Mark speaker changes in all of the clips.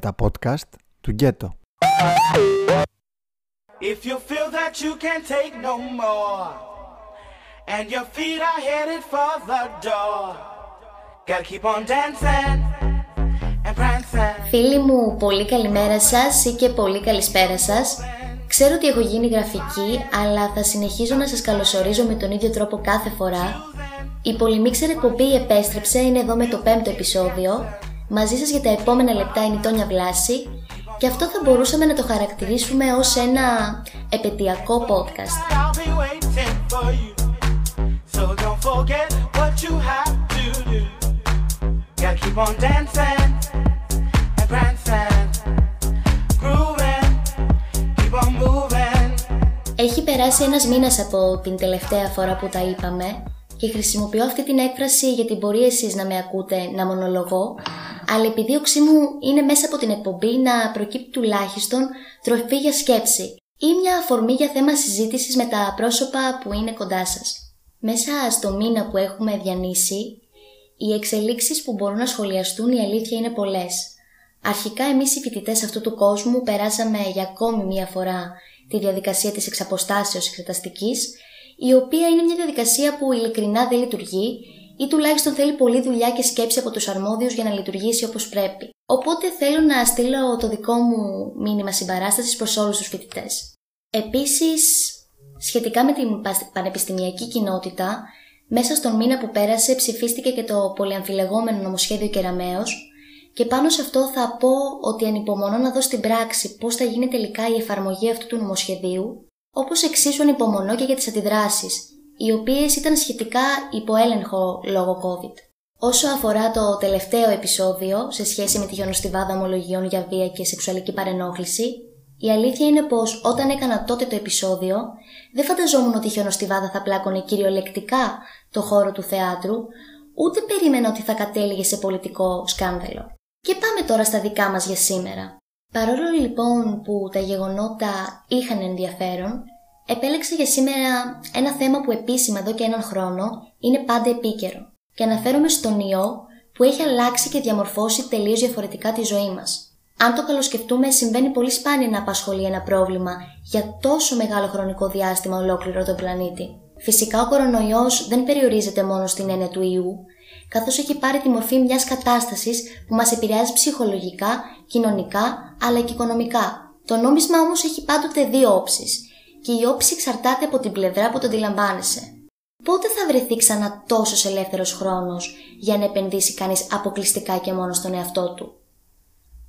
Speaker 1: τα podcast του Γκέτο. If you feel that you can't take no more And your feet are headed for the door Gotta keep on dancing and prancing Φίλοι μου, πολύ καλημέρα σας ή και πολύ καλησπέρα σας Ξέρω ότι έχω γίνει γραφική, αλλά θα συνεχίζω να σας καλωσορίζω με τον ίδιο τρόπο κάθε φορά. Η Πολυμίξερ εκπομπή επέστρεψε, είναι εδώ με το πέμπτο επεισόδιο. Μαζί σας για τα επόμενα λεπτά είναι η Τόνια Βλάση και αυτό θα μπορούσαμε να το χαρακτηρίσουμε ως ένα επαιτειακό podcast. Έχει περάσει ένας μήνας από την τελευταία φορά που τα είπαμε και χρησιμοποιώ αυτή την έκφραση γιατί μπορεί εσείς να με ακούτε να μονολογώ, αλλά η επιδίωξή μου είναι μέσα από την εκπομπή να προκύπτει τουλάχιστον τροφή για σκέψη ή μια αφορμή για θέμα συζήτησης με τα πρόσωπα που είναι κοντά σας. Μέσα στο μήνα που έχουμε διανύσει, οι εξελίξεις που μπορούν να σχολιαστούν η αλήθεια είναι πολλές. Αρχικά εμείς οι φοιτητές αυτού του κόσμου περάσαμε για ακόμη μία φορά τη διαδικασία της εξαποστάσεως εξεταστικής, η οποία είναι μια διαδικασία που ειλικρινά δεν λειτουργεί ή τουλάχιστον θέλει πολλή δουλειά και σκέψη από τους αρμόδιους για να λειτουργήσει όπως πρέπει. Οπότε θέλω να στείλω το δικό μου μήνυμα συμπαράστασης προς όλους τους φοιτητές. Επίσης, σχετικά με την πανεπιστημιακή κοινότητα, μέσα στον μήνα που πέρασε ψηφίστηκε και το πολυαμφιλεγόμενο νομοσχέδιο Κεραμέως και πάνω σε αυτό θα πω ότι ανυπομονώ να δω στην πράξη πώς θα γίνει τελικά η εφαρμογή αυτού του νομοσχεδίου, όπως εξίσου ανυπομονώ και για τις αντιδράσεις, οι οποίες ήταν σχετικά υποέλεγχο λόγω COVID. Όσο αφορά το τελευταίο επεισόδιο σε σχέση με τη χιονοστιβάδα ομολογιών για βία και σεξουαλική παρενόχληση, η αλήθεια είναι πως όταν έκανα τότε το επεισόδιο, δεν φανταζόμουν ότι η χιονοστιβάδα θα πλάκωνε κυριολεκτικά το χώρο του θεάτρου, ούτε περίμενα ότι θα κατέληγε σε πολιτικό σκάνδαλο. Και πάμε τώρα στα δικά μας για σήμερα. Παρόλο λοιπόν που τα γεγονότα είχαν ενδιαφέρον, επέλεξα για σήμερα ένα θέμα που επίσημα εδώ και έναν χρόνο είναι πάντα επίκαιρο και αναφέρομαι στον ιό που έχει αλλάξει και διαμορφώσει τελείως διαφορετικά τη ζωή μας. Αν το καλοσκεφτούμε, συμβαίνει πολύ σπάνια να απασχολεί ένα πρόβλημα για τόσο μεγάλο χρονικό διάστημα ολόκληρο τον πλανήτη. Φυσικά ο κορονοϊός δεν περιορίζεται μόνο στην έννοια του ιού, καθώς έχει πάρει τη μορφή μιας κατάστασης που μας επηρεάζει ψυχολογικά, κοινωνικά, αλλά και οικονομικά. Το νόμισμα όμως έχει πάντοτε δύο όψεις και η όψη εξαρτάται από την πλευρά που το αντιλαμβάνεσαι. Πότε θα βρεθεί ξανά τόσος ελεύθερος χρόνος για να επενδύσει κανείς αποκλειστικά και μόνο στον εαυτό του;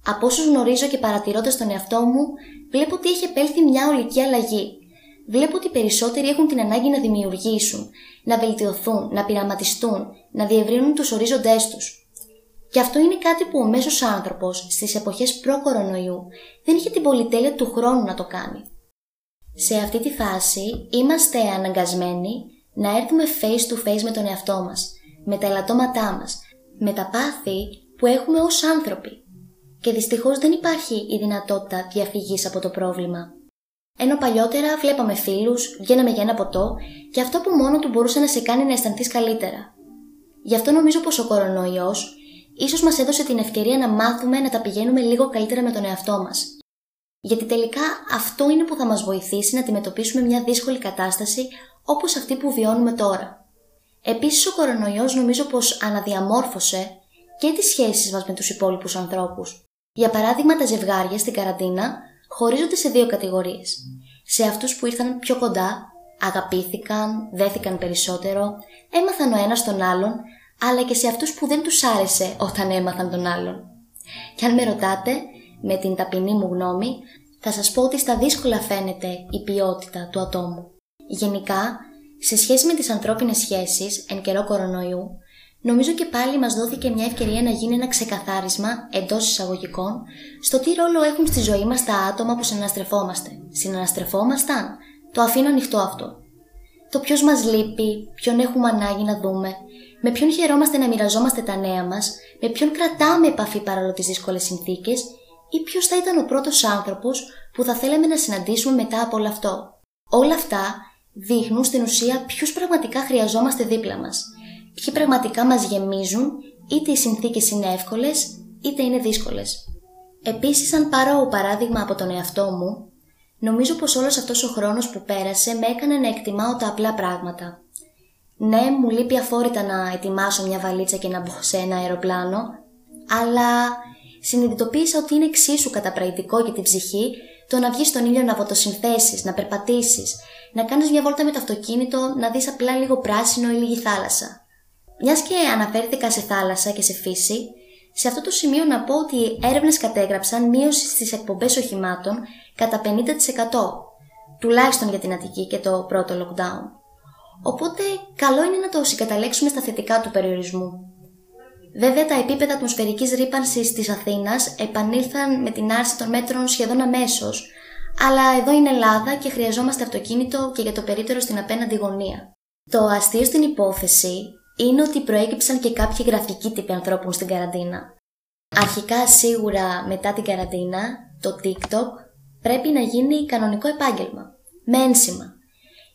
Speaker 1: Από όσους γνωρίζω και παρατηρώντας τον εαυτό μου, βλέπω ότι έχει επέλθει μια ολική αλλαγή βλέπω ότι οι περισσότεροι έχουν την ανάγκη να δημιουργήσουν, να βελτιωθούν, να πειραματιστούν, να διευρύνουν τους ορίζοντές τους. Και αυτό είναι κάτι που ο μέσος άνθρωπος στις εποχές προ-κορονοϊού δεν είχε την πολυτέλεια του χρόνου να το κάνει. Σε αυτή τη φάση είμαστε αναγκασμένοι να έρθουμε face to face με τον εαυτό μας, με τα ελαττώματά μας, με τα πάθη που έχουμε ως άνθρωποι. Και δυστυχώς δεν υπάρχει η δυνατότητα διαφυγής από το πρόβλημα. Ενώ παλιότερα βλέπαμε φίλους, βγαίναμε για ένα ποτό και αυτό που μόνο του μπορούσε να σε κάνει να αισθανθείς καλύτερα. Γι' αυτό νομίζω πως ο κορονοϊός ίσως μας έδωσε την ευκαιρία να μάθουμε να τα πηγαίνουμε λίγο καλύτερα με τον εαυτό μας. Γιατί τελικά αυτό είναι που θα μας βοηθήσει να αντιμετωπίσουμε μια δύσκολη κατάσταση όπως αυτή που βιώνουμε τώρα. Επίσης, ο κορονοϊός νομίζω πως αναδιαμόρφωσε και τις σχέσεις μας με τους υπόλοιπους ανθρώπους. Για παράδειγμα, τα ζευγάρια στην καραντίνα χωρίζονται σε δύο κατηγορίες. Σε αυτούς που ήρθαν πιο κοντά, αγαπήθηκαν, δέθηκαν περισσότερο, έμαθαν ο ένας τον άλλον, αλλά και σε αυτούς που δεν τους άρεσε όταν έμαθαν τον άλλον. Και αν με ρωτάτε, με την ταπεινή μου γνώμη, θα σας πω ότι στα δύσκολα φαίνεται η ποιότητα του ατόμου. Γενικά, σε σχέση με τις ανθρώπινες σχέσεις εν καιρό κορονοϊού, Νομίζω και πάλι μας δόθηκε μια ευκαιρία να γίνει ένα ξεκαθάρισμα εντός εισαγωγικών στο τι ρόλο έχουν στη ζωή μας τα άτομα που συναναστρεφόμαστε. Συναναστρεφόμασταν; Το αφήνω ανοιχτό αυτό. Το ποιος μας λείπει, ποιον έχουμε ανάγκη να δούμε, με ποιον χαιρόμαστε να μοιραζόμαστε τα νέα μας, με ποιον κρατάμε επαφή παρόλο τις δύσκολες συνθήκες ή ποιος θα ήταν ο πρώτος άνθρωπος που θα θέλαμε να συναντήσουμε μετά από όλο αυτό. Όλα αυτά δείχνουν στην ουσία ποιου πραγματικά χρειαζόμαστε δίπλα μας ποιοι πραγματικά μας γεμίζουν, είτε οι συνθήκες είναι εύκολες, είτε είναι δύσκολες. Επίσης, αν πάρω παράδειγμα από τον εαυτό μου, νομίζω πως όλος αυτός ο χρόνος που πέρασε με έκανε να εκτιμάω τα απλά πράγματα. Ναι, μου λείπει αφόρητα να ετοιμάσω μια βαλίτσα και να μπω σε ένα αεροπλάνο, αλλά συνειδητοποίησα ότι είναι εξίσου καταπραγητικό για την ψυχή το να βγεις στον ήλιο να βοτοσυνθέσει, να περπατήσεις, να κάνεις μια βόλτα με το αυτοκίνητο, να δεις απλά λίγο πράσινο ή λίγη θάλασσα. Μιας και αναφέρθηκα σε θάλασσα και σε φύση, σε αυτό το σημείο να πω ότι οι έρευνες κατέγραψαν μείωση στις εκπομπές οχημάτων κατά 50%, τουλάχιστον για την Αττική και το πρώτο lockdown. Οπότε, καλό είναι να το συγκαταλέξουμε στα θετικά του περιορισμού. Βέβαια, τα επίπεδα ατμοσφαιρικής ρήπανσης της Αθήνας επανήλθαν με την άρση των μέτρων σχεδόν αμέσως, αλλά εδώ είναι Ελλάδα και χρειαζόμαστε αυτοκίνητο και για το περίπτερο στην απέναντι γωνία. Το αστείο στην υπόθεση είναι ότι προέκυψαν και κάποιοι γραφικοί τύποι ανθρώπων στην καραντίνα. Αρχικά σίγουρα μετά την καραντίνα, το TikTok πρέπει να γίνει κανονικό επάγγελμα. Με ένσημα.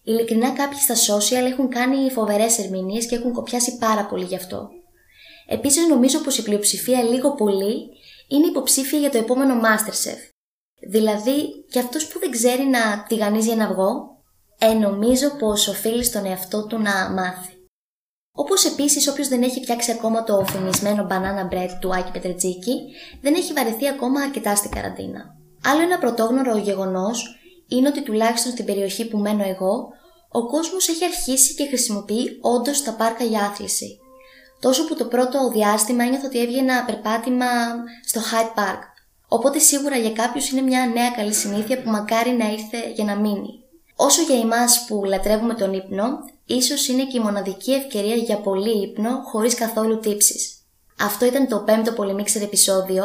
Speaker 1: Ειλικρινά κάποιοι στα social έχουν κάνει φοβερές ερμηνείες και έχουν κοπιάσει πάρα πολύ γι' αυτό. Επίσης νομίζω πως η πλειοψηφία λίγο πολύ είναι υποψήφια για το επόμενο Masterchef. Δηλαδή, και αυτός που δεν ξέρει να τηγανίζει ένα αυγό, ε, νομίζω πως οφείλει στον εαυτό του να μάθει. Όπως επίσης όποιος δεν έχει φτιάξει ακόμα το φημισμένο banana bread του Άκη Πετρετζίκη, δεν έχει βαρεθεί ακόμα αρκετά στην καραντίνα. Άλλο ένα πρωτόγνωρο γεγονός είναι ότι τουλάχιστον στην περιοχή που μένω εγώ, ο κόσμος έχει αρχίσει και χρησιμοποιεί όντως τα πάρκα για άθληση. Τόσο που το πρώτο διάστημα ένιωθα ότι έβγαινα περπάτημα στο Hyde Park. Οπότε σίγουρα για κάποιους είναι μια νέα καλή συνήθεια που μακάρι να ήρθε για να μείνει. Όσο για εμάς που λατρεύουμε τον ύπνο, ίσως είναι και η μοναδική ευκαιρία για πολύ ύπνο χωρίς καθόλου τύψεις. Αυτό ήταν το πέμπτο Πολυμίξερ επεισόδιο.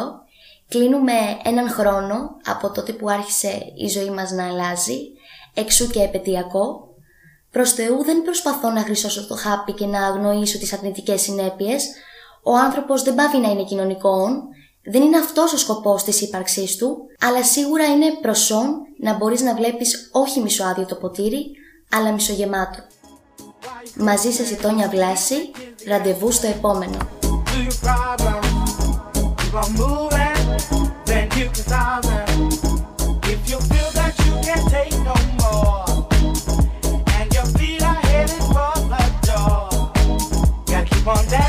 Speaker 1: Κλείνουμε έναν χρόνο από τότε που άρχισε η ζωή μας να αλλάζει, εξού και επαιτειακό. Προς Θεού δεν προσπαθώ να χρυσώσω το χάπι και να αγνοήσω τις αρνητικές συνέπειες. Ο άνθρωπος δεν πάβει να είναι κοινωνικών, δεν είναι αυτός ο σκοπός της ύπαρξής του, αλλά σίγουρα είναι προσόν να μπορείς να βλέπεις όχι μισοάδιο το ποτήρι, αλλά μισογεμάτο. Μαζί σε η Τόνια Βλάση, ραντεβού στο επόμενο. you can solve them. If you feel that you can't take no on that.